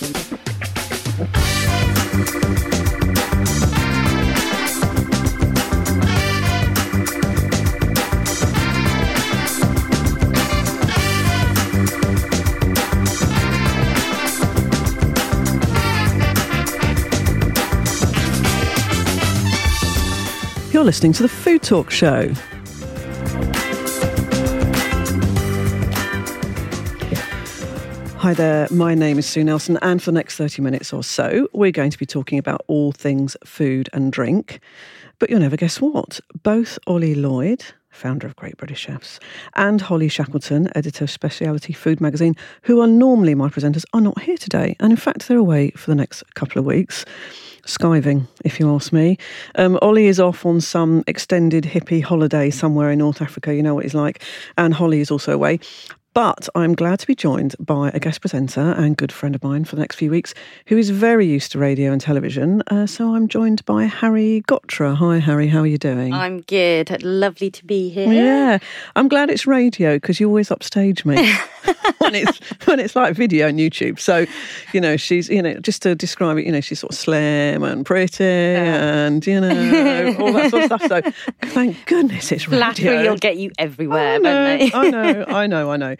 You're listening to the Food Talk Show. Hi there, my name is Sue Nelson, and for the next 30 minutes or so, we're going to be talking about all things food and drink. But you'll never guess what. Both Ollie Lloyd, founder of Great British Chefs, and Holly Shackleton, editor of Specialty Food Magazine, who are normally my presenters, are not here today. And in fact, they're away for the next couple of weeks. Skiving, if you ask me. Um, Ollie is off on some extended hippie holiday somewhere in North Africa. You know what he's like. And Holly is also away. But I'm glad to be joined by a guest presenter and good friend of mine for the next few weeks who is very used to radio and television. Uh, so I'm joined by Hari Ghotra. Hi, Hari. How are you doing? I'm good. Lovely to be here. Yeah. I'm glad it's radio because you always upstage me when it's when it's like video on YouTube. So, you know, she's, you know, just to describe it, you know, she's sort of slim and pretty and, you know, all that sort of stuff. So thank goodness it's radio. Flattery will get you everywhere, I know. I know, I know, I know.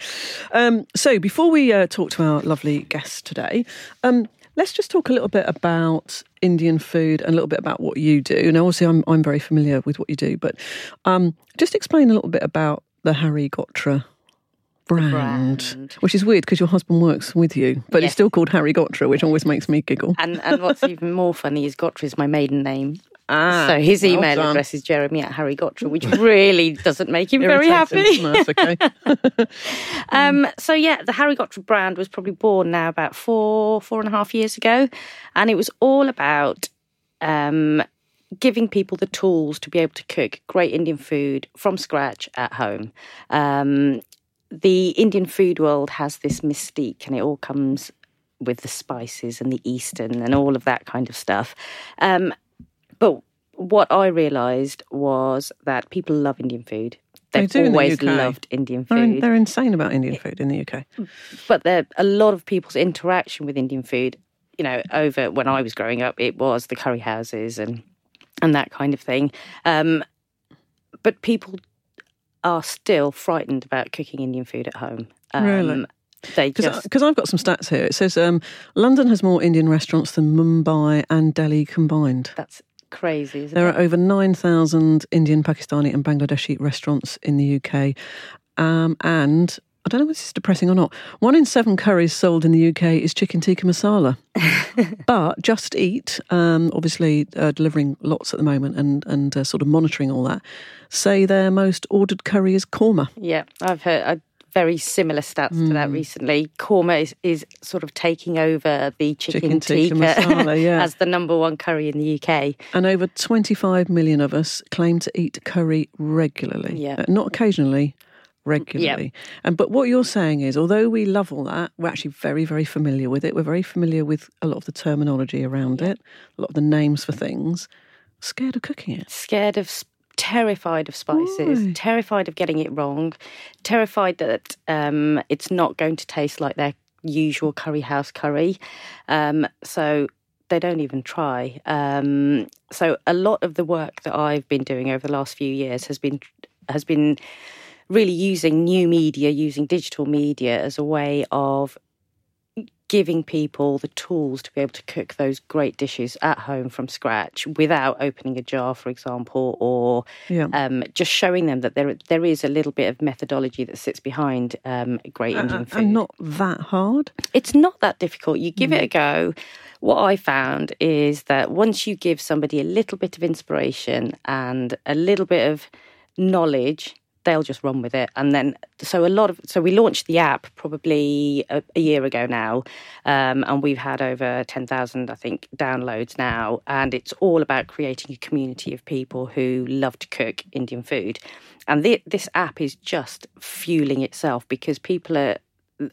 Um, so before we uh, talk to our lovely guest today, um, let's just talk a little bit about Indian food and a little bit about what you do. Now, obviously, I'm I'm very familiar with what you do, but um, just explain a little bit about the Hari Ghotra. Brand, brand. which is weird because your husband works with you, but it's still called Hari Ghotra, which always makes me giggle. And and what's even more funny is Ghotra is my maiden name. Ah, so his well email done. address is Jeremy at Hari Ghotra, which really doesn't make him very happy. Okay. Um, so yeah, the Hari Ghotra brand was probably born now about four, four and a half years ago, and it was all about um, giving people the tools to be able to cook great Indian food from scratch at home. Um, the Indian food world has this mystique, and it all comes with the spices and the Eastern and all of that kind of stuff. Um, but what I realised was that people love Indian food. They They've do in the always UK. loved Indian they're, food they're insane about Indian food in the UK. but there a lot of people's interaction with Indian food, you know, over when I was growing up, it was the curry houses and and that kind of thing. Um, but people are still frightened about cooking Indian food at home. Um, Really? They Because I've got some stats here. It says um, London has more Indian restaurants than Mumbai and Delhi combined. that's crazy, isn't There it? are over 9,000 Indian, Pakistani, and Bangladeshi restaurants in the UK. Um, and I don't know if this is depressing or not. One in seven curries sold in the UK is chicken tikka masala. but Just Eat, um, obviously uh, delivering lots at the moment and, and uh, sort of monitoring all that, say their most ordered curry is korma. Yeah, I've heard uh, very similar stats to Hmm. that recently. Korma is, is sort of taking over the chicken, Chicken tikka masala, yeah. as the number one curry in the UK. And over 25 million of us claim to eat curry regularly. Yeah. Uh, not occasionally, regularly. And but what you're saying is although we love all that, we're actually very, very familiar with it. We're very familiar with a lot of the terminology around it, a lot of the names for things. Scared of cooking it. scared of terrified of spices Why? terrified of getting it wrong terrified that um, it's not going to taste like their usual curry house curry um, so they don't even try um, so a lot of the work that i've been doing over the last few years has been has been really using new media using digital media as a way of giving people the tools to be able to cook those great dishes at home from scratch without opening a jar, for example, or Yeah. um, just showing them that there there is a little bit of methodology that sits behind um, great Indian Uh, food. and not that hard. it's not that difficult. You give it a Mm. go. What I found is that once you give somebody a little bit of inspiration and a little bit of knowledge, they'll just run with it. And then, so a lot of, so we launched the app probably a, a year ago now, um, and we've had over 10,000, I think, downloads now. And it's all about creating a community of people who love to cook Indian food. And thi- this app is just fueling itself because people are,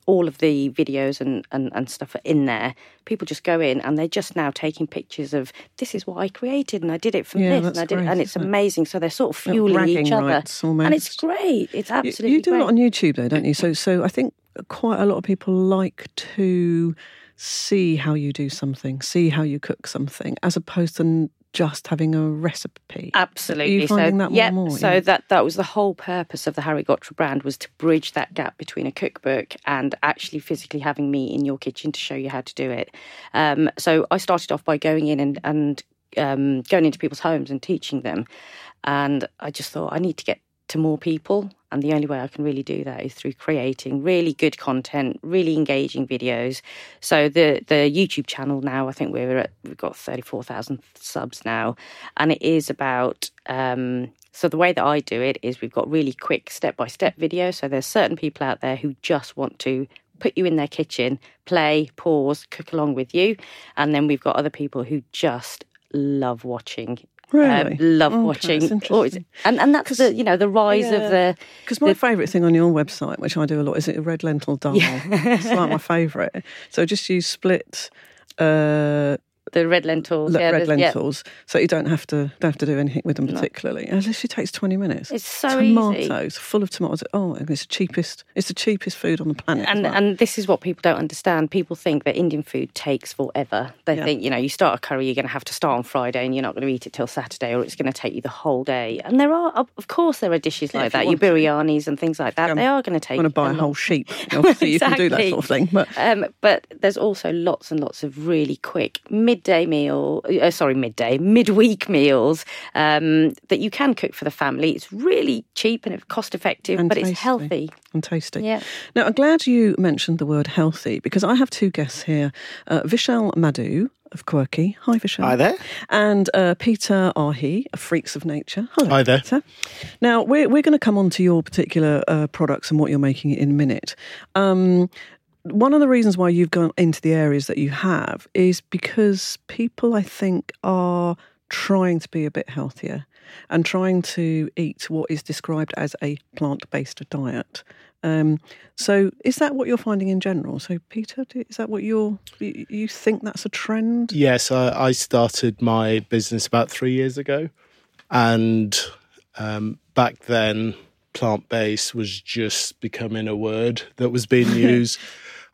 all of the videos and, and, and stuff are in there. People just go in and they're just now taking pictures of this is what I created and I did it from Yeah, this and I did great, and it's isn't it? amazing. So they're sort of fueling each other, and it's great. It's You- absolutely You do great. a lot on YouTube though, don't you? So so I think quite a lot of people like to see how you do something, see how you cook something, as opposed to just having a recipe. Absolutely. Are you finding so, that more yeah? So that that was the whole purpose of the Hari Ghotra brand was to bridge that gap between a cookbook and actually physically having me in your kitchen to show you how to do it. Um, so I started off by going in and and um, going into people's homes and teaching them, and I just thought I need to get to more people. And the only way I can really do that is through creating really good content, really engaging videos. So the the YouTube channel now, I think we're at we've got thirty four thousand subs now, and it is about. Um, so the way that I do it is we've got really quick step by step videos. So there's certain people out there who just want to put you in their kitchen, play, pause, cook along with you, and then we've got other people who just love watching Really? um, love Okay, watching, that's or it's- interesting. and and that's the you know the rise Yeah. of the Because my favourite thing on your website, which I do a lot, is it a red lentil dal. it's like my favourite. So just use split uh, the red lentils. le- yeah, red there's- yeah. lentils, so you don't have to don't have to do anything with them particularly. It literally takes twenty minutes. It's so tomatoes, easy. full of tomatoes. Oh, and it's the cheapest. It's the cheapest food on the planet. And well. and this is what people don't understand. People think that Indian food takes forever. They Yeah. think you know you start a curry, you're going to have to start on Friday, and you're not going to eat it till Saturday, or it's going to take you the whole day. And there are, of course, there are dishes like that. Your biryanis and things like that. Um, they are going to take. want to buy a whole sheep. Obviously, you can do that sort of thing. But Um, but there's also lots and lots of really quick midday meal, uh, sorry, midday, midweek meals um, that you can cook for the family. It's really cheap and cost effective, And but it's healthy. and tasty. Yeah. Now, I'm glad you mentioned the word healthy because I have two guests here uh, Vishal Madhu of Qwrkee. Hi, Vishal. Hi there. And uh, Peter Ahye of Freaks of Nature. Hello, Hi there. Peter. Now, we're, we're going to come on to your particular uh, products and what you're making in a minute. Um, one of the reasons why you've gone into the areas that you have is because people, I think, are trying to be a bit healthier and trying to eat what is described as a plant based diet. Um, so, is that what you're finding in general? So, Peter, is that what you're, you, you think that's a trend? Yes, I, I started my business about three years ago, and um, back then, plant based was just becoming a word that was being used.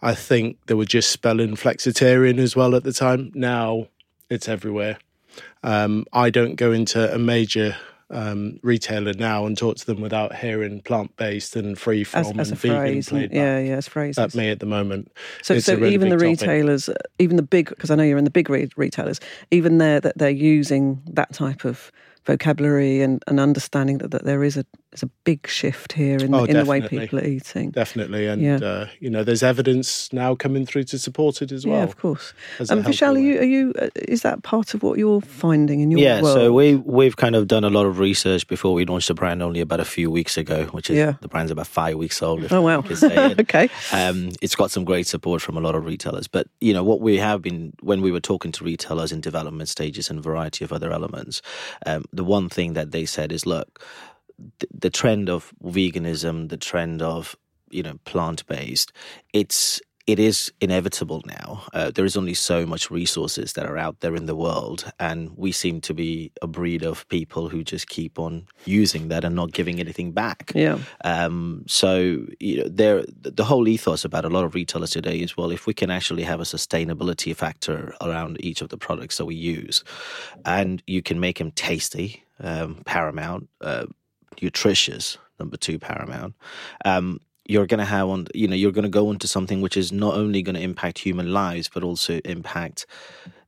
I think they were just spelling flexitarian as well at the time. Now it's everywhere. Um, I don't go into a major um, retailer now and talk to them without hearing plant based and free from As, as and vegan phrase, played yeah, yeah, as phrases. at me at the moment. So, It's so really even the topic. retailers, uh, even the big, because I know you're in the big re- retailers, even there that they're using that type of vocabulary and, and understanding that, that there is a there's a big shift here in, Oh, in the way people are eating. Definitely, and Yeah. uh, you know, there's evidence now coming through to support it as well. yeah, of course. as a Um, Vishal, are you, are you? Uh, is that part of what you're finding in your yeah, world? so we we've kind of done a lot of research before we launched the brand only about a few weeks ago, which is Yeah. the brand's about five weeks old. If Oh wow! I say it. okay. Um, it's got some great support from a lot of retailers. But you know what we have been when we were talking to retailers in development stages and a variety of other elements. Um, the one thing that they said is, look, the, the trend of veganism, the trend of you know plant based, it's it is inevitable now. Uh, there is only so much resources that are out there in the world, and we seem to be a breed of people who just keep on using that and not giving anything back. Yeah. Um, so you know, there the whole ethos about a lot of retailers today is well, if we can actually have a sustainability factor around each of the products that we use, and you can make them tasty, um, paramount, uh, nutritious, number two, paramount. Um, you're going to have on, you know, you're going to go into something which is not only going to impact human lives, but also impact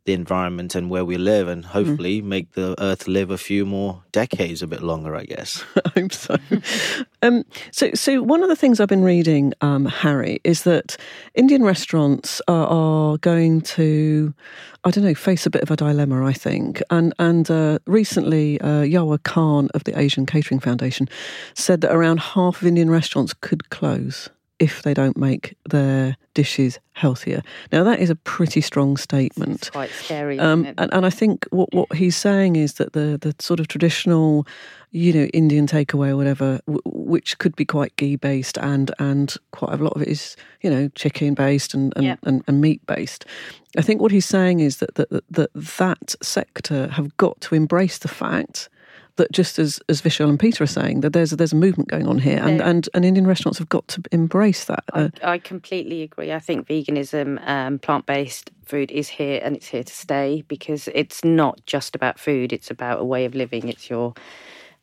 the environment and where we live, and hopefully make the earth live a few more decades, a bit longer, I guess. I hope so. Um, so, so one of the things I've been reading, um, Hari, is that Indian restaurants are, are going to, I don't know, face a bit of a dilemma. I think, and and uh, recently, uh, Yawar Khan of the Asian Catering Foundation said that around half of Indian restaurants could close if they don't make their dishes healthier. Now, that is a pretty strong statement. It's quite scary. Um, and, and I think what, what he's saying is that the, the sort of traditional, you know, Indian takeaway or whatever, w- which could be quite ghee based and and quite a lot of it is, you know, chicken based and and, Yeah. and, and meat based. I think what he's saying is that that, that that that sector have got to embrace the fact that just as as Vishal and Peter are saying that there's a, there's a movement going on here, and Yeah. and, and Indian restaurants have got to embrace that. Uh, I, I completely agree. I think veganism, um, plant based food is here and it's here to stay because it's not just about food, it's about a way of living. It's your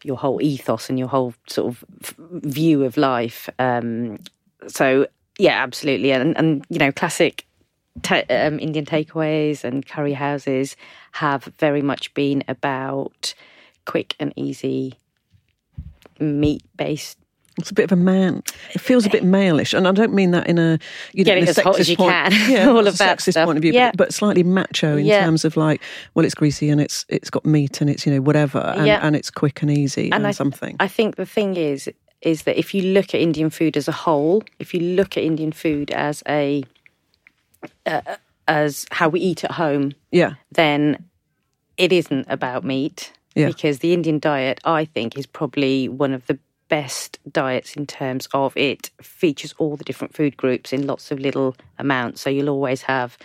your whole ethos and your whole sort of view of life. Um, so, yeah, absolutely. And, and you know, classic um, Indian takeaways and curry houses have very much been about quick and easy meat based It's a bit of a man. It feels a bit malish, and I don't mean that in a you know Get in a as hot as sexist you point. can, Yeah, all of that sexist stuff. point of view, Yeah. but, but slightly macho in Yeah. terms of like, well, it's greasy and it's it's got meat and it's you know whatever, and, Yeah. and it's quick and easy and, And I- something. I think the thing is, is that if you look at Indian food as a whole, if you look at Indian food as a uh, as how we eat at home, yeah, then it isn't about meat Yeah. because the Indian diet, I think, is probably one of the best diets in terms of it features all the different food groups in lots of little amounts. So you'll always have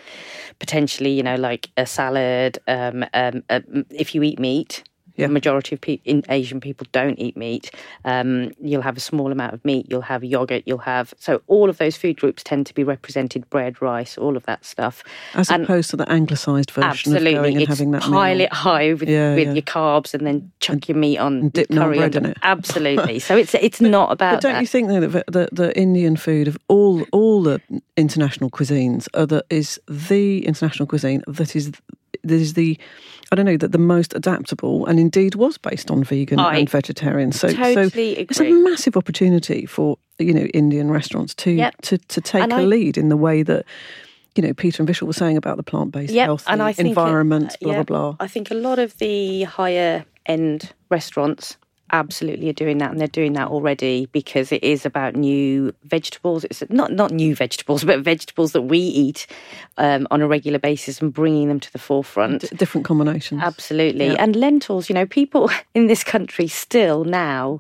potentially, you know, like a salad. Um, um, uh, if you eat meat, Yeah. the majority of pe- in Asian people don't eat meat. Um, you'll have a small amount of meat. You'll have yogurt. You'll have so all of those food groups tend to be represented: bread, rice, all of that stuff. as and- opposed to the anglicised version Absolutely, of going and it's having that pile meal. it high with, Yeah, with yeah. your carbs and then chuck your meat on dip curry bread on in it. Absolutely. so it's it's not about But don't that. you think though that the, the Indian food of all all the international cuisines are the, is the international cuisine that is is the I don't know that the most adaptable and indeed was based on vegan I and vegetarian. So so totally it's a massive opportunity for you know Indian restaurants to Yep. to to take And a I- lead in the way that you know Peter and Vishal were saying about the plant based Yep, healthy and I think it- environment, uh, blah yeah, blah blah. I think a lot of the higher end restaurants absolutely are doing that and they're doing that already because it is about new vegetables it's not not new vegetables but vegetables that we eat um, on a regular basis and bringing them to the forefront D- different combinations. Absolutely. Yeah. And lentils, you know, people in this country still now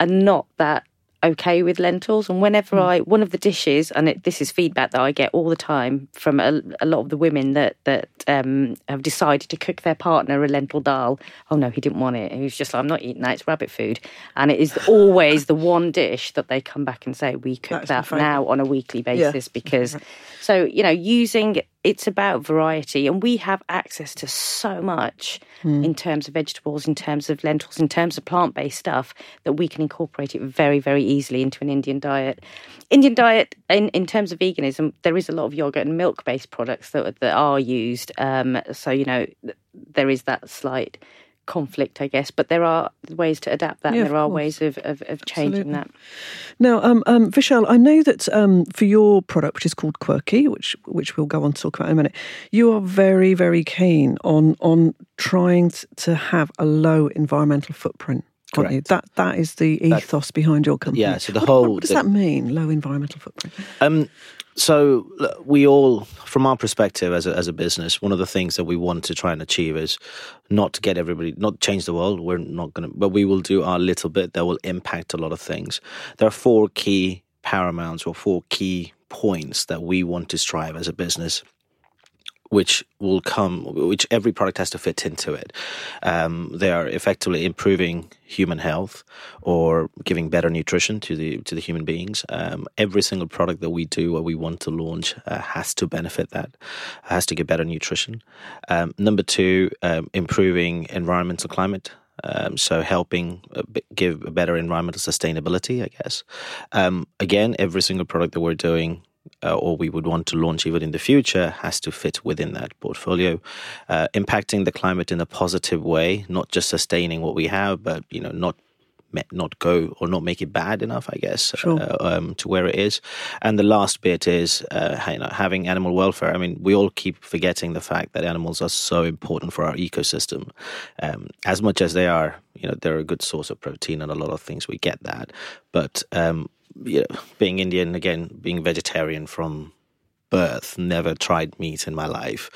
are not that okay with lentils. And whenever I, one of the dishes, and it, this is feedback that I get all the time from a, a lot of the women that that um, have decided to cook their partner a lentil dal. Oh no, he didn't want it. He was just like, I'm not eating that. It's rabbit food. And it is always the one dish that they come back and say, we cook That's that now on a weekly Yeah. basis because. So you know, using it's about variety, and we have access to so much in terms of vegetables, in terms of lentils, in terms of plant-based stuff that we can incorporate it very, very easily into an Indian diet. Indian diet, in, in terms of veganism, there is a lot of yogurt and milk-based products that that are used. Um, so you know, there is that slight conflict, I guess, but there are ways to adapt that, Yeah, and there are course. ways of, of, of changing Absolutely. that. Now, um, um, Vishal, I know that um, for your product, which is called Qwrkee, which which we'll go on to talk about in a minute, you are very, very keen on on trying to have a low environmental footprint. Aren't you? Correct. That that is the ethos behind your company. yeah, so the What- whole- What does the- that mean? Low environmental footprint. Um, so we all, from our perspective as a, as a business, one of the things that we want to try and achieve is not to get everybody, not change the world. We're not going to, but we will do our little bit that will impact a lot of things. There are four key paramounts or four key points that we want to strive as a business which will come, which every product has to fit into it. Um, they are effectively improving human health or giving better nutrition to the to the human beings. Um, every single product that we do or we want to launch uh, has to benefit that, has to give better nutrition. Um, number two, um, improving environmental climate. Um, so helping uh, give a better environmental sustainability, I guess. Um, again, every single product that we're doing uh, or we would want to launch even in the future has to fit within that portfolio, uh, impacting the climate in a positive way, not just sustaining what we have, but you know not not go or not make it bad enough, I guess, Sure. uh, um, to where it is. And the last bit is uh, you know, having animal welfare. I mean, we all keep forgetting the fact that animals are so important for our ecosystem. Um, as much as they are, you know, they're a good source of protein and a lot of things. We get that, but um, you know, being Indian again, being vegetarian from birth, never tried meat in my life.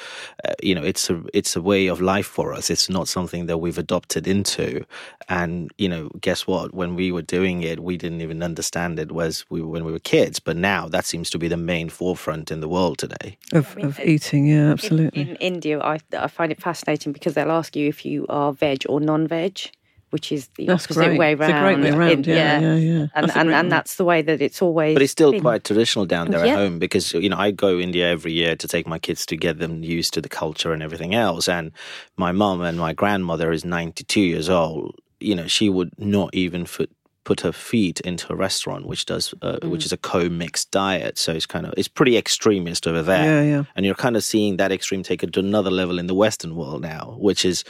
Uh, you know, it's a it's a way of life for us. It's not something that we've adopted into. And you know, guess what? When we were doing it, we didn't even understand it was we when we were kids. But now that seems to be the main forefront in the world today. Of, mean, of it- eating, yeah, In, absolutely. in India, I, I find it fascinating because they'll ask you if you are veg or non-veg, which is the That's opposite great. way It's a round. great way round. Yeah, yeah, yeah. And That's and, and that's the way that it's always. But it's still been. quite traditional down there Yeah. at home because you know I go India every year to take my kids to get them used to the culture and everything else. And my mum and my grandmother is ninety two years old. You know she would not even put put her feet into a restaurant which does uh, Mm. which is a co-mixed diet. So it's kind of it's pretty extremist over there. Yeah, yeah. And you're kind of seeing that extreme take it to another level in the Western world now, which is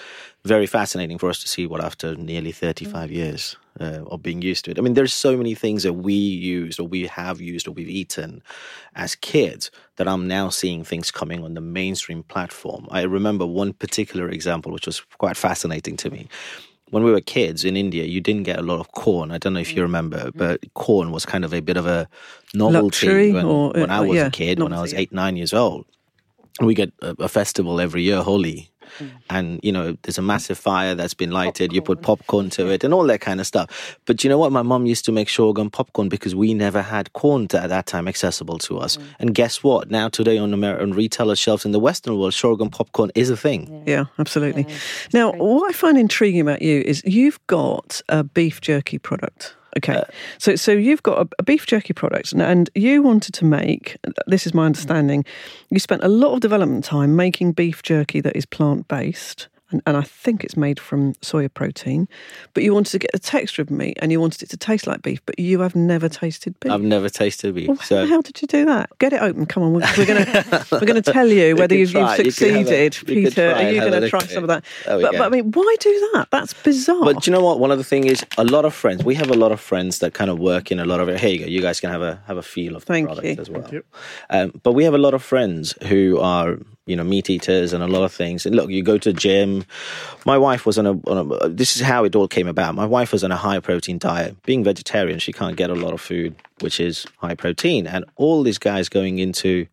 very fascinating for us to see what after nearly 35 years uh, of being used to it. I mean, there's so many things that we used or we have used or we've eaten as kids that I'm now seeing things coming on the mainstream platform. I remember one particular example, which was quite fascinating to me. When we were kids in India, you didn't get a lot of corn. I don't know if you remember, but corn was kind of a bit of a novelty Luxury when, or, when uh, I was yeah, a kid, when I was eight, nine years old we get a, a festival every year, Holi. Mm. And you know, there's a massive fire that's been lighted. You put popcorn to it and all that kind of stuff. But you know what? My mom used to make sorghum popcorn because we never had corn at that time accessible to us. Mm. And guess what? Now today on American retailer shelves in the Western world, sorghum popcorn is a thing. Yeah, absolutely. now, what I find intriguing about you is you've got a beef jerky product. Okay, Uh, so so you've got a, a beef jerky product, and, and you wanted to make. This is my understanding. You spent a lot of development time making beef jerky that is plant based, and, and I think it's made from soya protein. But you wanted to get the texture of meat, and you wanted it to taste like beef. But you have never tasted beef. I've never tasted beef. Well, so how did you do that? Get it open. Come on, we're, we're gonna we're gonna tell you whether could you've, you've try. you've, a- succeeded, you could Peter. Are you going to try some of that? But, but I mean, why do that? That's bizarre. But do you know what? One of the thing is a lot of friends. We have a lot of friends that kind of work in a lot of it. Here you go. You guys can have a have a feel of the Thank product you. as well. Um, but we have a lot of friends who are you know meat eaters and a lot of things. And look, you go to the gym. My wife was on a, on a. This is how it all came about. My wife was on a high protein diet. Being vegetarian, she can't get a lot of food which is high protein. And all these guys going into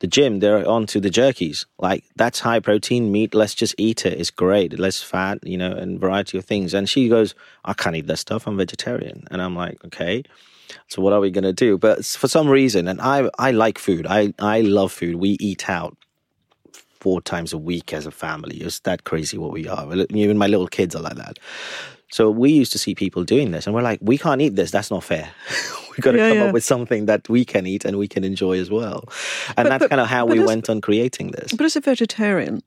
the gym, they're onto the jerkies. Like that's high protein meat. Let's just eat it. It's great. Less fat, you know, and variety of things. And she goes, I can't eat that stuff. I'm vegetarian. And I'm like, okay. So what are we gonna do? But for some reason, and I I like food. I I love food. We eat out four times a week as a family. It's that crazy what we are. Even my little kids are like that. So we used to see people doing this, and we're like, we can't eat this. That's not fair. We've got to Yeah, come yeah. up with something that we can eat and we can enjoy as well. And But- that's but- kind of how we as- went on creating this. But as a vegetarian,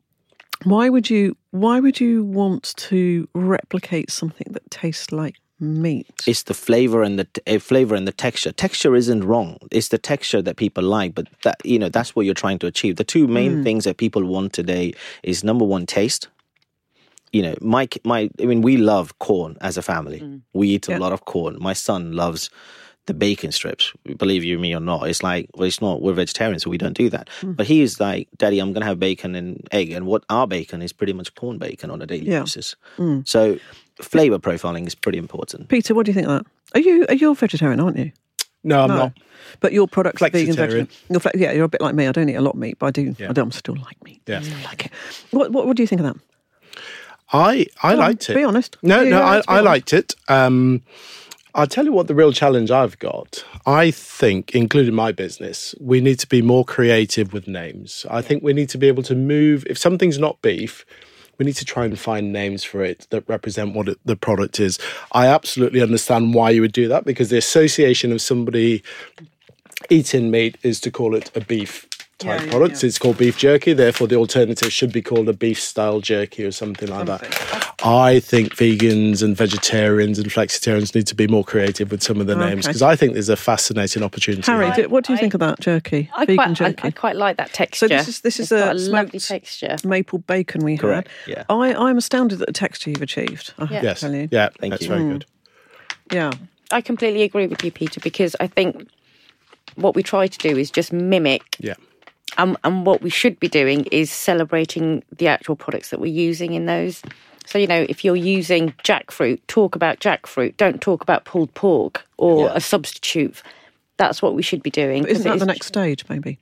why would you why would you want to replicate something that tastes like meat? It's the flavor and the uh, flavor and the texture. Texture isn't wrong. It's the texture that people like, but that you know that's what you're trying to achieve. The two main Mm. things that people want today is number one, taste. You know, my my. I mean, we love corn as a family. We eat a lot of corn. My son loves the bacon strips. Believe you me or not, it's like well, it's not. We're vegetarians, so we don't do that. Hmm. But he is like, Daddy, I'm gonna have bacon and egg, and what our bacon is pretty much corn bacon on a daily Yeah. Basis. So, flavor profiling is pretty important. Peter, what do you think of that? Are you are you a vegetarian, aren't you? No, I'm No. not. But your product's vegan Flexitarian. vegetarian. You're flex- yeah, you're a bit like me. I don't eat a lot of meat, but I do. Yeah. I don't still like meat. Yeah. I still like it. What, what What do you think of that? I I Come on, liked it. To be honest. No, You- no, I, allowed to be I honest. liked it. Um, I'll tell you what the real challenge I've got. I think, including my business, we need to be more creative with names. I think we need to be able to move. If something's not beef, we need to try and find names for it that represent what it, the product is. I absolutely understand why you would do that because the association of somebody eating meat is to call it a beef type Yeah, yeah, yeah. It's called beef jerky. Therefore, the alternative should be called a beef style jerky or something like that. I think vegans and vegetarians and flexitarians need to be more creative with some of the names Okay. because I think there's a fascinating opportunity. Hari, here. do, what do you I- think of that jerky? I vegan quite, jerky. I quite like that texture. so this is this is a, a lovely texture. maple bacon we Correct, had. yeah. I I'm astounded at the texture you've achieved. I have to yes, tell you. yeah, Thank that's you. very Mm. good. Yeah. I completely agree with you, Peter, because I think what we try to do is just mimic, Yeah, um, and what we should be doing is celebrating the actual products that we're using in those. So, you know, if you're using jackfruit, talk about jackfruit. Don't talk about pulled pork or Yeah. a substitute. That's what we should be doing. But isn't 'cause it that the next stage, maybe?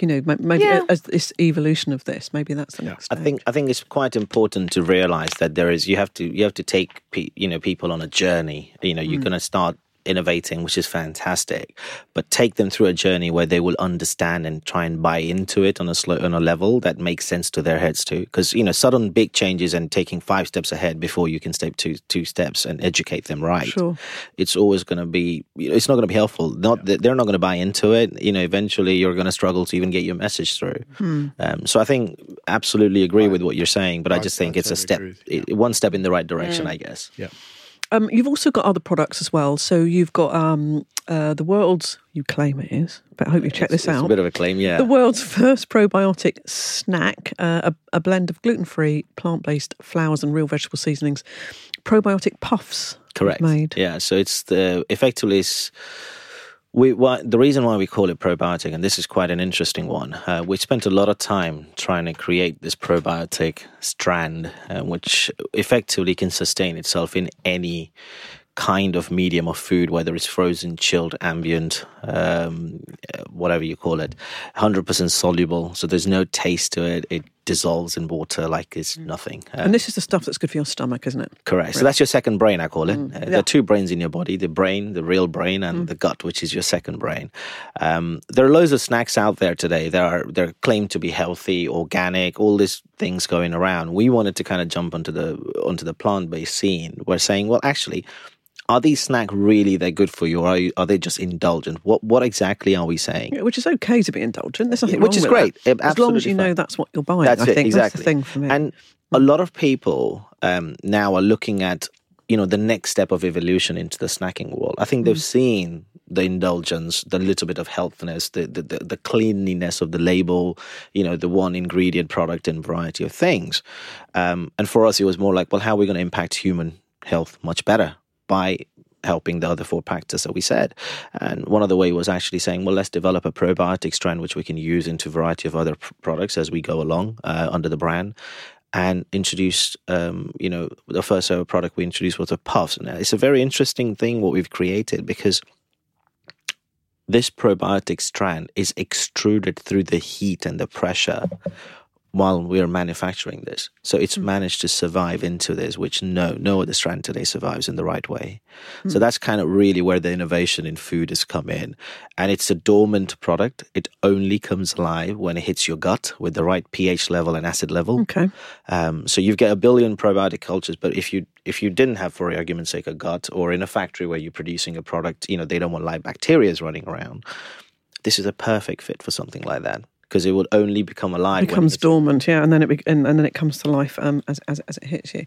You know, maybe Yeah. as this evolution of this, maybe that's the next I think I think it's quite important to realize that there is you have to you have to take pe- you know people on a journey. You know, you're going to start innovating, which is fantastic. But take them through a journey where they will understand and try and buy into it on a slow, on a level that makes sense to their heads too. Because you know, sudden big changes and taking five steps ahead before you can step two two steps and educate them right. Sure. It's always going to be. You know, it's not going to be helpful. Not they're not going to buy into it. You know, eventually you're going to struggle to even get your message through. Hmm. Um, so I think absolutely agree with what you're saying, but I, I- just think I it's a step, totally agree with i- one step in the right direction, I guess. Yeah. Um, you've also got other products as well. So you've got um, uh, the world's, you claim it is, but I hope you check this It's a bit of a claim, yeah. The world's first probiotic snack, uh, a, a blend of gluten free, plant based flours and real vegetable seasonings. Probiotic puffs. Correct. Made. Yeah. So it's the effectively it's we why, the reason why we call it probiotic, and this is quite an interesting one. Uh, we spent a lot of time trying to create this probiotic strand, uh, which effectively can sustain itself in any kind of medium of food, whether it's frozen, chilled, ambient, um, whatever you call it, 100% soluble. So there's no taste to it. It dissolves in water like it's nothing. Uh, And this is the stuff that's good for your stomach, isn't it? Correct. So that's your second brain, I call it. Uh, There are two brains in your body the brain, the real brain, and the gut, which is your second brain. Um, there are loads of snacks out there today. There are they're claimed to be healthy, organic, all these things going around. We wanted to kind of jump onto the onto the plant based scene. We're saying, well, actually, are these snacks really they're good for you, or are, you, are they just indulgent? What what exactly are we saying? Yeah, Which is okay to be indulgent. There's nothing Which wrong is great. that. As long as you know that's what you're buying. That's I it, think exactly. that's the thing for me. And a lot of people um, now are looking at you know the next step of evolution into the snacking world. I think they've seen the indulgence, the little bit of healthiness, the, the the the cleanliness of the label, you know, the one ingredient product and variety of things. Um, and for us, it was more like, well, how are we going to impact human health much better by helping the other four factors that we said. And one of the way was actually saying, well, let's develop a probiotic strand which we can use into a variety of other pr- products as we go along uh, under the brand. And introduced, um, you know, the first ever product we introduced was a puffs. Now, it's a very interesting thing what we've created because this probiotic strand is extruded through the heat and the pressure while we're manufacturing this. So it's managed to survive into this, which no no other strand today survives in the right way. So that's kind of really where the innovation in food has come in. And it's a dormant product. It only comes alive when it hits your gut with the right pH level and acid level. okay. Um, so you get a billion probiotic cultures, but if you if you didn't have, for argument's sake, a gut or in a factory where you're producing a product, you know they don't want live bacteria running around. This is a perfect fit for something like that because it would only become alive. It becomes it's- dormant, yeah, and then it be, and, and then it comes to life um, as, as as it hits you.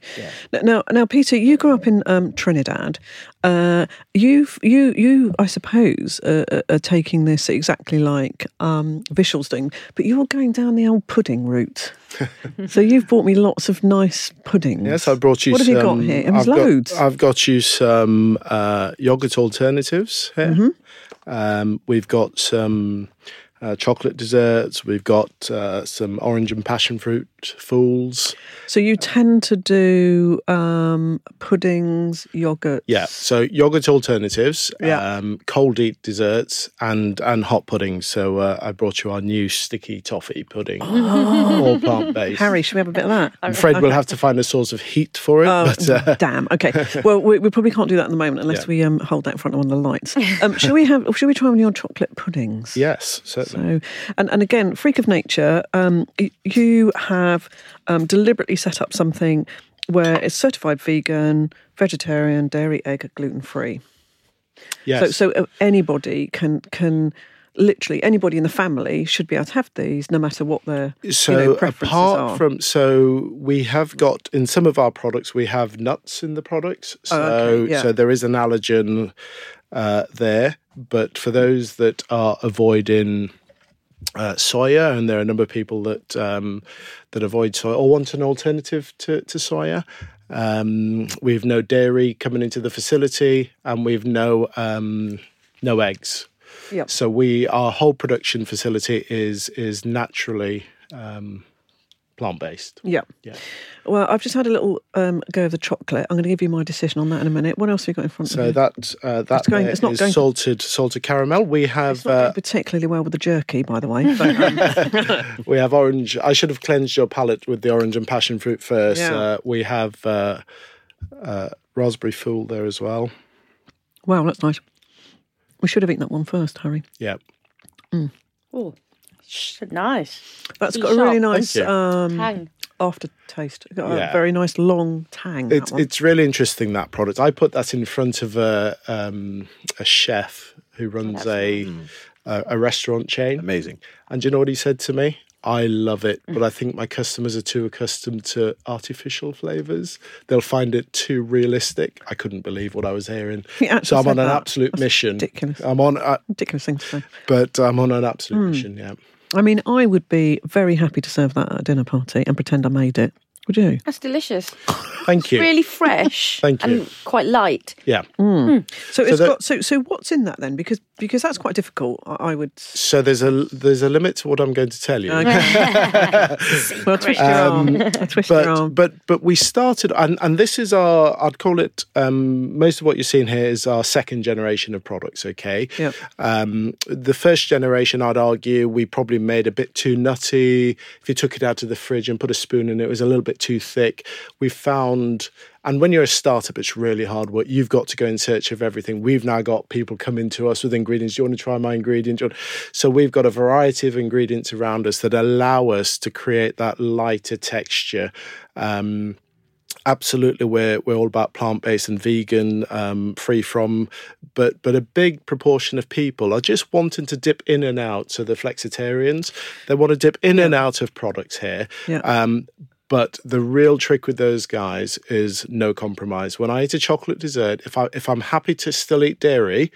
Now, now, Peter, you grew up in um, Trinidad. Uh, you've you you I suppose uh, are- are taking this exactly like um, Vishal's doing, but you're going down the old pudding route. so you've bought me lots of nice puddings. Yes, I brought you. What have you got here? It was I've loads. Got, I've got you some uh, yogurt alternatives here. Mm-hmm. Um, we've got some uh, chocolate desserts. We've got uh, some orange and passion fruit fools. So you tend to do um, puddings, yogurt. Yeah, so yogurt alternatives, Yeah. um, cold eat desserts, and and hot puddings. So uh, I brought you our new sticky toffee pudding, all plant based. Hari, should we have a bit of that? I'm afraid we'll have to find a source of heat for it, Oh, but uh, damn. Okay. Well, we, we probably can't do that at the moment unless Yeah. we um, hold that in front of one of the lights. Um, should we have? Should we try one of your chocolate puddings? yes, So, and, and again, freak of nature, um, you have um, deliberately set up something where it's certified vegan, vegetarian, dairy, egg, gluten free. yes. So, so uh, anybody can can literally anybody in the family should be able to have these, no matter what their So you know, preferences apart are. from so we have got in some of our products we have nuts in the products. So Oh, okay, yeah. so there is an allergen uh, there, but for those that are avoiding uh, soya, and there are a number of people that um, that avoid soya or want an alternative to, to soya. Um, we've no dairy coming into the facility, and we've no um, no eggs. Yep. So we our whole production facility is is naturally um, plant based. Yeah. Yeah. Well, I've just had a little um, go of the chocolate. I'm going to give you my decision on that in a minute. What else have you got in front of So you? that uh, that It's going- it's not is going- salted salted caramel. We It's have not going uh, particularly well with the jerky, by the way. But, um, we have orange. I should have cleansed your palate with the orange and passion fruit first. Yeah. Uh, we have uh, uh, raspberry fool there as well. Wow, that's nice. We should have eaten that one first, Hari. Yeah. Oh, sh- nice. That's got a really nice Thank you. um, Hang. aftertaste. It's got Yeah. a very nice long tang. It's it's really interesting that product. I put that in front of a um, a chef who runs a, a a restaurant chain, Amazing. and do you know what he said to me? I love it, but I think my customers are too accustomed to artificial flavors. They'll find it too realistic. I couldn't believe what I was hearing. So I'm on an that. absolute That's mission. ridiculous. I'm on, uh, ridiculous thing to say. but I'm on an absolute mission. Yeah. I mean, I would be very happy to serve that at a dinner party and pretend I made it. Would you? That's delicious. Thank you. Really fresh. Thank you. And quite light. Yeah. So it's that- got so so what's in that then? Because because that's quite difficult. I, I would. So there's a there's a limit to what I'm going to tell you. Well, twist your arm. I'll twist your but arm. but but we started and and this is our I'd call it um, most of what you're seeing here is our second generation of products. Okay, Yep. um, the first generation I'd argue we probably made a bit too nutty. If you took it out of the fridge and put a spoon in it, it was a little bit too thick. We found. And when you're a startup, it's really hard work. You've got to go in search of everything. We've now got people coming to us with ingredients. Do you want to try my ingredient? So we've got a variety of ingredients around us that allow us to create that lighter texture. Um, absolutely we're we're all about plant based and vegan, um, free from, but but a big proportion of people are just wanting to dip in and out. So the flexitarians, they want to dip in and out of products here. Yeah. Um, but the real trick with those guys is no compromise. When I eat a chocolate dessert, if I if I'm happy to still eat dairy,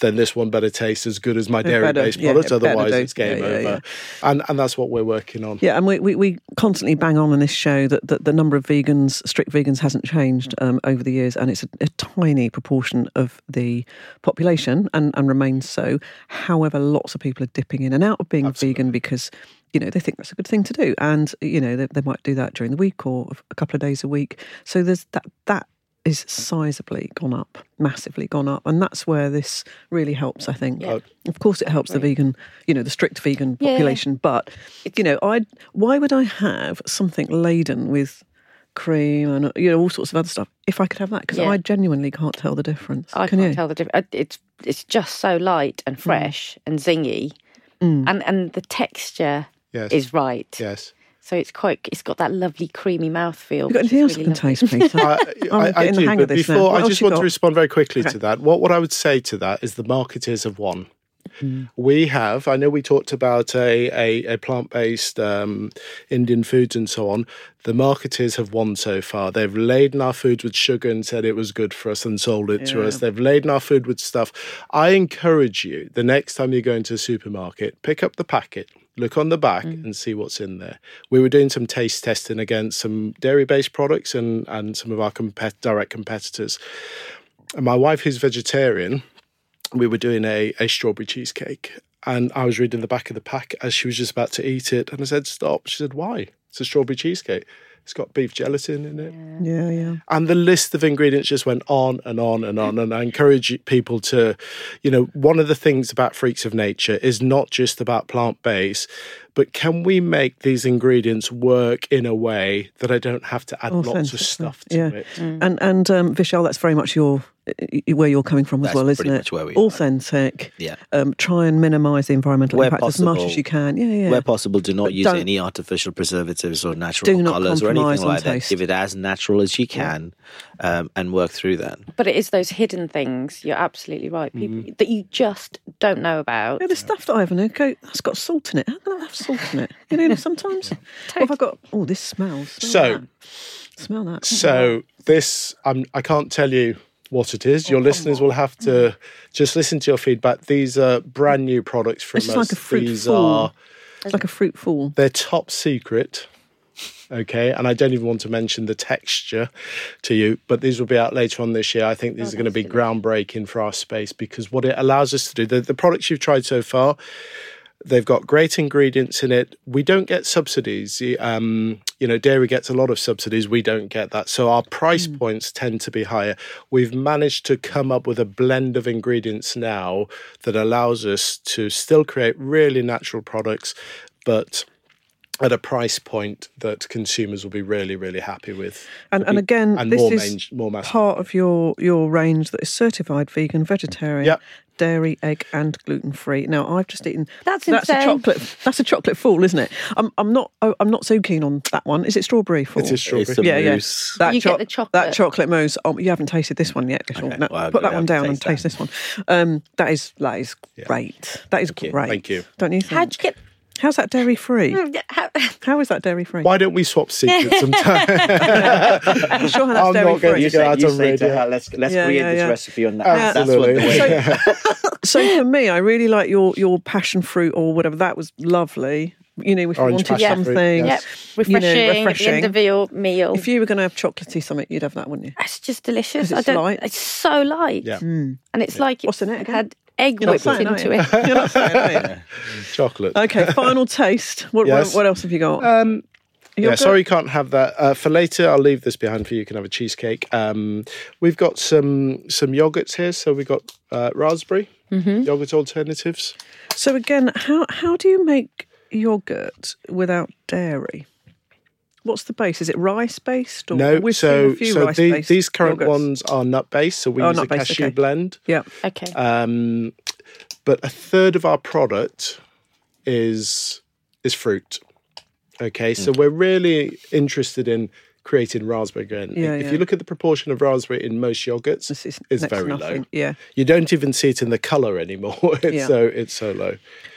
then this one better taste as good as my dairy based yeah, product. Otherwise, it's game Yeah, yeah, over. And and that's what we're working on. Yeah, and we, we, we constantly bang on in this show that, that the number of vegans, strict vegans, hasn't changed um, over the years, and it's a, a tiny proportion of the population and, and remains so. However, lots of people are dipping in and out of being vegan because you know they think that's a good thing to do, and you know they, they might do that during the week or a couple of days a week. So there's that that is sizably gone up, massively gone up, and that's where this really helps. I think. Yeah. Of course, it helps the vegan, you know, the strict vegan Yeah. population. But you know, I why would I have something laden with cream and you know all sorts of other stuff if I could have that? Because Yeah. I genuinely can't tell the difference. I Can can't you? tell the difference. Uh, it's it's just so light and mm. fresh and zingy, mm. and and the texture Yes. is right. Yes. So it's quite. It's got that lovely creamy mouthfeel. You got which anything is else really I can lovely. taste, Peter? I, I'm I, I getting do, hang but of this now. before I just want got? to respond very quickly Okay. to that. What what I would say to that is the marketers have won. Mm. We have. I know we talked about a a, a plant based um, Indian foods and so on. The marketers have won so far. They've laden our food with sugar and said it was good for us and sold it to us. They've laden our food with stuff. I encourage you the next time you go into a supermarket, pick up the packet, look on the back mm. and see what's in there. We were doing some taste testing against some dairy based products and, and some of our compet- direct competitors. And my wife, who's vegetarian, we were doing a, a strawberry cheesecake. And I was reading the back of the pack as she was just about to eat it. And I said, Stop. She said, Why? It's a strawberry cheesecake. It's got beef gelatin in it. yeah, yeah. And the list of ingredients just went on and on and on. And I encourage people to, you know, one of the things about Freaks of Nature is not just about plant based, but can we make these ingredients work in a way that I don't have to add lots of stuff to yeah. it? And and um, Vishal, that's very much your where you're coming from as That's well, isn't pretty it? where we are. Authentic. Yeah. Um, try and minimise the environmental Where impact as much as you can. Yeah, yeah. Where possible, do not But use any artificial preservatives or natural colours or anything on like that. taste. Give it as natural as you can um, and work through that. But it is those hidden things. You're absolutely right. People that you just don't know about. Yeah, the stuff that I have in it, go, that's got salt in it. How can I have salt in it? You know, sometimes. What have I got? Oh, this smells. Smell So, that. smell that. So this, I'm, I can't tell you what it is. Your listeners will have to just listen to your feedback. These are brand new products from It's us. like a fruit These fall. are It's like a fruit fall. they're top secret. Okay, and I don't even want to mention the texture to you, but these will be out later on this year. I think these are going to be groundbreaking for our space because what it allows us to do, the, the products you've tried so far, they've got great ingredients in it. We don't get subsidies. Um, you know, dairy gets a lot of subsidies. We don't get that. So our price points tend to be higher. We've managed to come up with a blend of ingredients now that allows us to still create really natural products, but at a price point that consumers will be really, really happy with. And, and again, and this more is main, more mass part of your your range that is certified vegan, vegetarian, Yep. dairy, egg, and gluten free. Now, I've just eaten. That's that's a chocolate. That's a chocolate fall, isn't it? I'm I'm not oh, I'm not so keen on that one. Is it strawberry fall? It is strawberry. It's a Yeah, yeah. mousse. That You get the chocolate. That chocolate mousse. Oh, you haven't tasted this one yet. Okay, No, well, put that one down down and and taste taste this one. Um, that is that is great. That is you. great. Thank you. Don't you think? How'd you get? How's that dairy free? Hmm, how, How is that dairy free? Why don't we swap secrets sometime? I'm sure that's I'm dairy not going free. to You go say, out you on say to her, let's let's Yeah, create yeah, this yeah. recipe on that. Absolutely. That's what the. So for me, I really like your your passion fruit or whatever. That was lovely. You know, if you wanted passion fruit, something, yes. Yep, you know, refreshing, at the end of your meal. If you were going to have chocolatey something, you'd have that, wouldn't you? It's just delicious. it's I don't. light. It's so light, Yeah. Hmm. and it's like What's in it again? had egg You're whipped saying, into it. You're not saying. Chocolate. Okay, final taste. What, Yes. what, what else have you got? Um, yeah, Yogurt? sorry you can't have that. Uh, for later, I'll leave this behind for you. You can have a cheesecake. Um, we've got some some yogurts here. So we've got uh, raspberry Mm-hmm. yogurt alternatives. So again, how how do you make yogurt without dairy? What's the base? Is it rice based? Or No, we've so seen a few so the, rice-based these current yogurts. ones are nut based. So we Oh, use a nut-based, cashew okay. blend. Yeah. Okay. Um, but a third of our product is is fruit. Okay, so we're really interested in creating raspberry again. Yeah, if yeah. you look at the proportion of raspberry in most yogurts, This is it's very low. Yeah. You don't even see it in the color anymore. it's Yeah. so it's so low.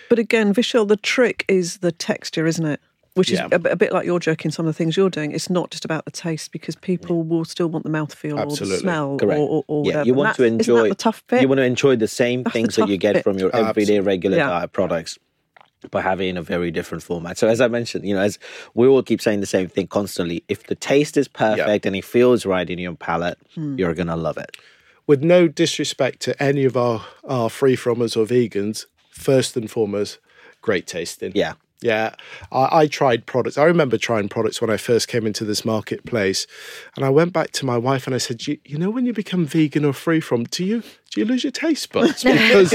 But again, Vishal, the trick is the texture, isn't it? Which is a, bit- a bit like you're joking. Some of the things you're doing. It's not just about the taste because people will still want the mouthfeel or the smell Correct. or, or, or yeah, whatever. you And want to that's- isn't that enjoy the tough bit. You want to enjoy the same That's the things that you get bit. from your everyday regular Yeah. diet products. But having in a very different format. So as I mentioned, you know, as we all keep saying the same thing constantly, if the taste is perfect and it feels right in your palate, Hmm. you're gonna love it. With no disrespect to any of our our free fromers or vegans, first and foremost, great tasting. Yeah. Yeah, I, I tried products. I remember trying products when I first came into this marketplace, and I went back to my wife and I said, "You, you know, when you become vegan or free from, do you do you lose your taste buds? Because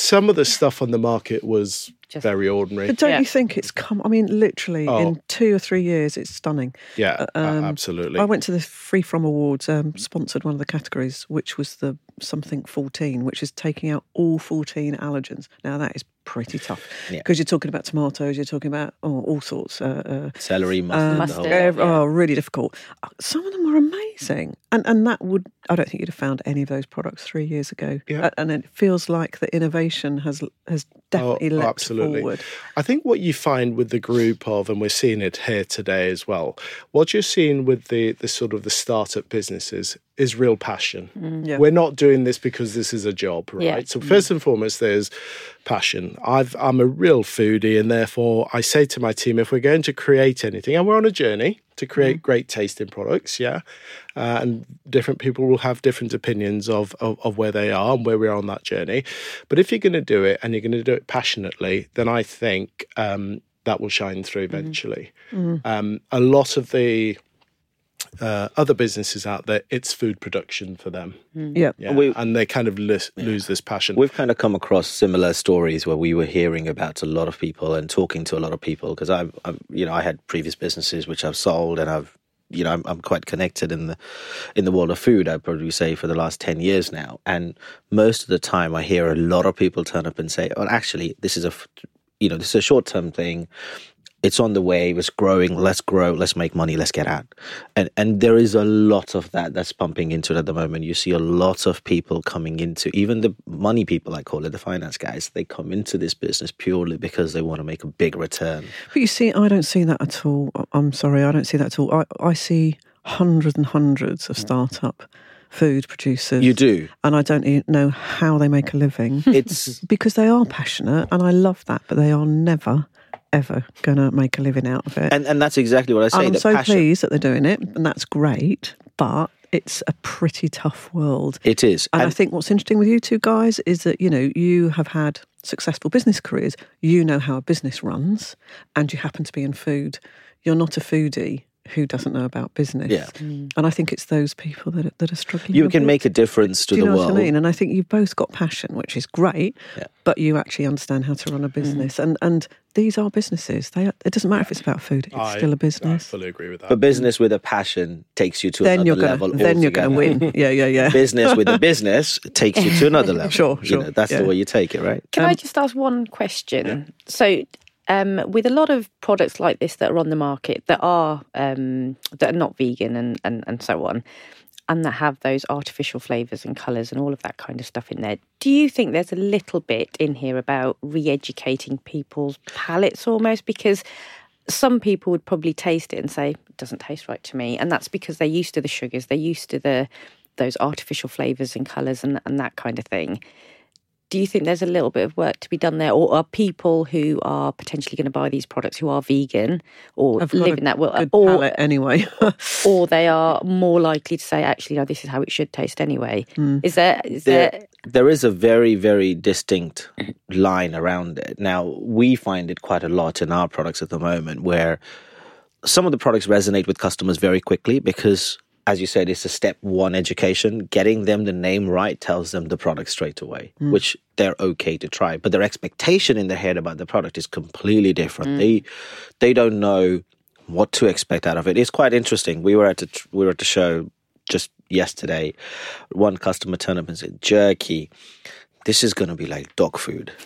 some of the stuff on the market was Just- very ordinary. But don't Yeah. you think it's come? I mean, literally Oh. in two or three years, it's stunning. Yeah, um, absolutely. I went to the Free From Awards, um, sponsored one of the categories, which was the something 14, which is taking out all 14 allergens. Now, that is pretty tough Yeah. because you're talking about tomatoes, you're talking about oh, all sorts. Uh, uh, Celery, mustard, the Mustard. whole Yeah. Oh, really difficult. Uh, Some of them were amazing, and and that would I don't think you'd have found any of those products three years ago. Yeah. Uh, and it feels like the innovation has has Oh, definitely Oh, leapt absolutely. forward. I think what you find with the group of, and we're seeing it here today as well, what you're seeing with the the sort of the startup businesses is real passion. Mm. Mm. Yeah. We're not doing this because this is a job, right? Yeah. So mm. first and foremost, there's passion. I've I'm a real foodie, and therefore I say to my team, if we're going to create anything, and we're on a journey to create great tasting products, yeah, uh, and different people will have different opinions of, of of where they are and where we are on that journey. But if you're going to do it and you're going to do it passionately, then I think um, that will shine through eventually. Um, a lot of the uh, other businesses out there, it's food production for them. Yeah. Yeah, We- and they kind of lis- lose this passion. We've kind of come across similar stories where we were hearing about a lot of people and talking to a lot of people because I've, I've, you know, I had previous businesses which I've sold and I've, you know, I'm, I'm quite connected in the in the world of food. I'd probably say for the last ten years now, and most of the time I hear a lot of people turn up and say, "Well, actually, this is a, f- you know, this is a short term thing." It's on the way. It's growing. Let's grow. Let's make money. Let's get out. And and there is a lot of that that's pumping into it at the moment. You see a lot of people coming into even the money people. I call it the finance guys. They come into this business purely because they want to make a big return. But you see, I don't see that at all. I'm sorry, I don't see that at all. I, I see hundreds and hundreds of startup food producers. You do. And I don't know how they make a living It's because they are passionate and I love that, but they are never, ever going to make a living out of it. and and that's exactly what I say. I'm so passion. pleased that they're doing it, and that's great, but it's a pretty tough world. It is. And, I think what's interesting with you two guys is that, you know, you have had successful business careers. You know how a business runs and you happen to be in food. You're not a foodie, who doesn't know about business. Yeah. Mm. And I think it's those people that are, that are struggling. You can make a difference to Do you the know world. what I mean? And I think you've both got passion, which is great, Yeah. but you actually understand how to run a mm. business. And and these are businesses. They are, it doesn't matter if it's about food; it's I- still a business. I fully agree with that. But business with a passion takes you to then another you're gonna level. then you're gonna win. Yeah, yeah, yeah. business with a business takes you to another level. Sure, You sure, know, that's yeah. the way you take it, right? Can I um, just ask one question? So, um, with a lot of products like this that are on the market that are um, that are not vegan and, and, and so on, and that have those artificial flavors and colors and all of that kind of stuff in there, do you think there's a little bit in here about re-educating people's palates almost because? Some people would probably taste it and say it doesn't taste right to me, and that's because they're used to the sugars, they're used to the those artificial flavors and colors and, and that kind of thing do you think there's a little bit of work to be done there, or are people who are potentially going to buy these products who are vegan or I've got live a in that world, Good or palate anyway. or they are more likely to say, actually, no, this is how it should taste anyway? Hmm. Is there? Is there, there? there is a very, very distinct line around it. Now, we find it quite a lot in our products at the moment where some of the products resonate with customers very quickly because, as you said, it's a step one education. Getting them the name right tells them the product straight away, mm. which they're okay to try. But their expectation in their head about the product is completely different. Mm. They they don't know what to expect out of it. It's quite interesting. We were at a, we were at the show just yesterday. One customer turned up and said, "Jerky, this is going to be like dog food."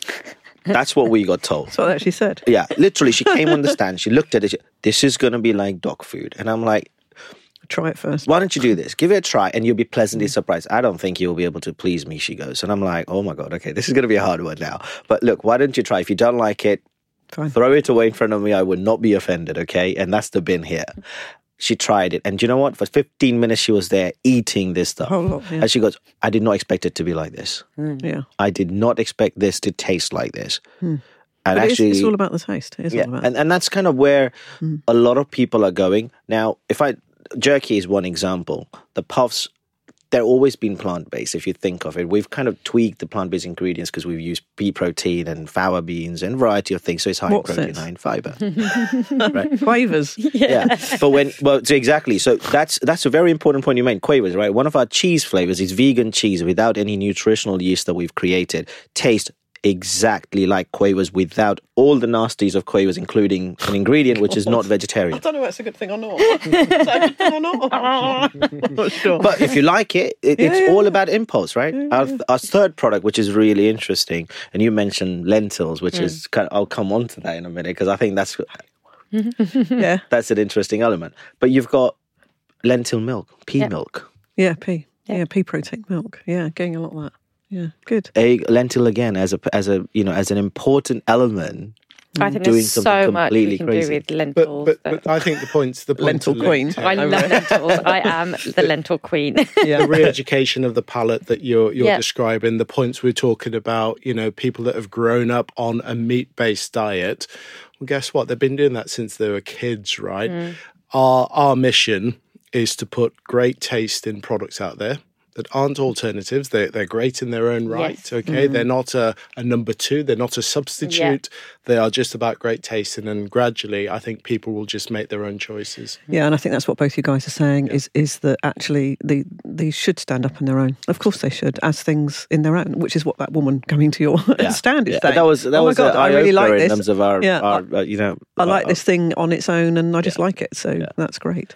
That's what we got told. That's what she said. Yeah, literally, she came on the stand. She looked at it. She, this is going to be like dog food, and I'm like, Try it first. why don't you do this? Give it a try, and you'll be pleasantly surprised. I don't think you'll be able to please me. She goes, and I'm like, oh my god, okay, this is going to be a hard one now. But look, why don't you try? If you don't like it, Fine. throw it away in front of me. I would not be offended. Okay, and that's the bin here. She tried it, and you know what? For 15 minutes, she was there eating this stuff, Whole lot, yeah. and she goes, I did not expect it to be like this. Hmm. Yeah. I did not expect this to taste like this. Hmm. And But it's, actually, it's all about the taste. It is yeah, all about and and that's kind of where hmm. a lot of people are going now. If I jerky is one example, the puffs. They're always been plant based. If you think of it, we've kind of tweaked the plant based ingredients because we've used pea protein and fava beans and a variety of things. So it's high in What's protein, this? high in fiber. right? quavers. Yeah. But when well, so exactly. So that's that's a very important point you made. Quavers, right? One of our cheese flavors is vegan cheese without any nutritional yeast that we've created. Taste exactly like quavers without all the nasties of quavers, including an ingredient which is not vegetarian. I don't know if that's a good thing or not. Is that a good thing or not? Not sure. But if you like it, it it's Yeah, yeah. all about impulse, right? Our, our third product, which is really interesting, and you mentioned lentils, which is mm. kind of, I'll come on to that in a minute because I think that's yeah, that's an interesting element. But you've got lentil milk, pea milk. yeah, pea. Yeah, pea protein milk. Yeah, getting a lot of that. Yeah, good. a lentil again as a as a you know as an important element. I think doing there's something so much we can crazy. do with lentils. but, that- but I think the points, the point Lentil to queen. I love lentils. I am the lentil queen. Yeah, the re-education of the palate that you're you're Yeah. describing, the points we're talking about, you know, people that have grown up on a meat-based diet. Well, guess what? They've been doing that since they were kids, right? Mm. Our our mission is to put great taste in products out there that aren't alternatives. They they're great in their own right. Yes. Mm-hmm. Okay, they're not a, a number two. They're not a substitute. They are just about great taste, and then gradually, I think people will just make their own choices. yeah, and I think that's what both you guys are saying is is that actually the these should stand up on their own. Of course, they should as things in their own, which is what that woman coming to your stand is Yeah, saying. that was that oh was my God, I really like this. in terms of our, Yeah, our uh, you know I like uh, this thing on its own and I just like it. So that's great.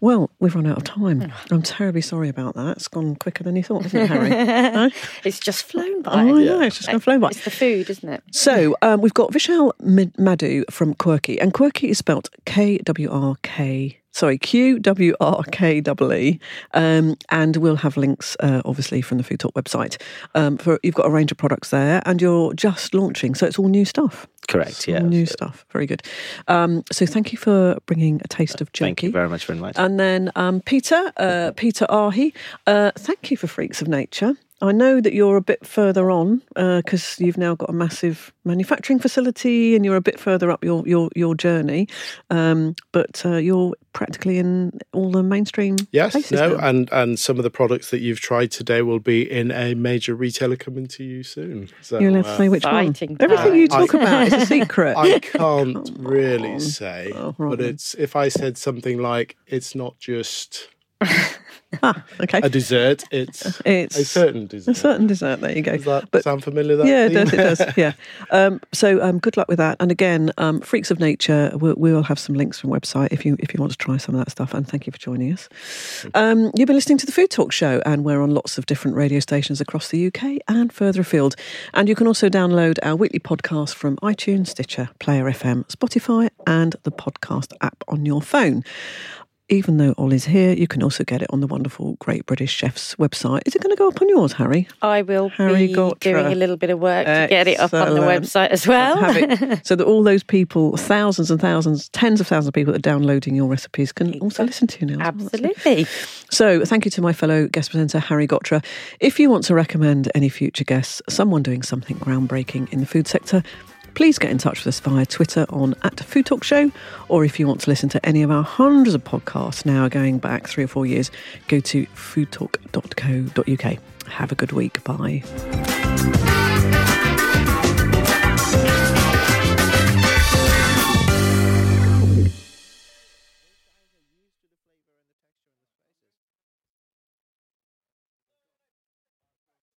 Well, we've run out of time. I'm terribly sorry about that. It's gone quicker than you thought, hasn't it, Hari? No? it's just flown by. Oh, I know. It's just going to flow by. It's the food, isn't it? So um, we've got Vishal Mad- Madhu from Qwrkee, and Qwrkee is spelled K W R K. Sorry, Q W R K E E. Um, and we'll have links, uh, obviously, from the Food Talk website. Um, for you've got a range of products there, and you're just launching, so it's all new stuff. correct. It's Yeah. new stuff. Very good. Um, so thank you for bringing a taste of jerky. Thank you very much for inviting. And then um, Peter, uh, Peter Ahye, uh, thank you for Freaks of Nature. I know that you're a bit further on because you've now got a massive manufacturing facility and you're a bit further up your your, your journey. Um, but uh, you're practically in all the mainstream Yes, places no, now. and and some of the products that you've tried today will be in a major retailer coming to you soon. So You're allowed to uh, say which one. Everything you times. talk about is a secret. I can't really say, Oh, but it's if I said something like it's not just ah, okay. a dessert, it's It's a certain dessert. a certain dessert. There you go. Does that But- sound familiar? That yeah, it does. It does. Yeah. Um, so um, good luck with that. And again, um, Freaks of Nature. We'll, we will have some links from website if you if you want to try some of that stuff. And thank you for joining us. Um, you've been listening to the Food Talk Show, and we're on lots of different radio stations across the UK and further afield. And you can also download our weekly podcast from iTunes, Stitcher, Player FM, Spotify, and the podcast app on your phone. Even though Ollie's here, you can also get it on the wonderful Great British Chef's website. Is it going to go up on yours, Hari? I will Hari be Ghotra. doing a little bit of work to get it up on the website as well. it so that all those people, thousands and thousands, tens of thousands of people that are downloading your recipes can also listen to you now. Absolutely. So, thank you to my fellow guest presenter, Hari Ghotra. If you want to recommend any future guests, someone doing something groundbreaking in the food sector, please get in touch with us via Twitter on at Food Talk Show. Or if you want to listen to any of our hundreds of podcasts now going back three or four years, go to foodtalk.co.uk. Have a good week. Bye.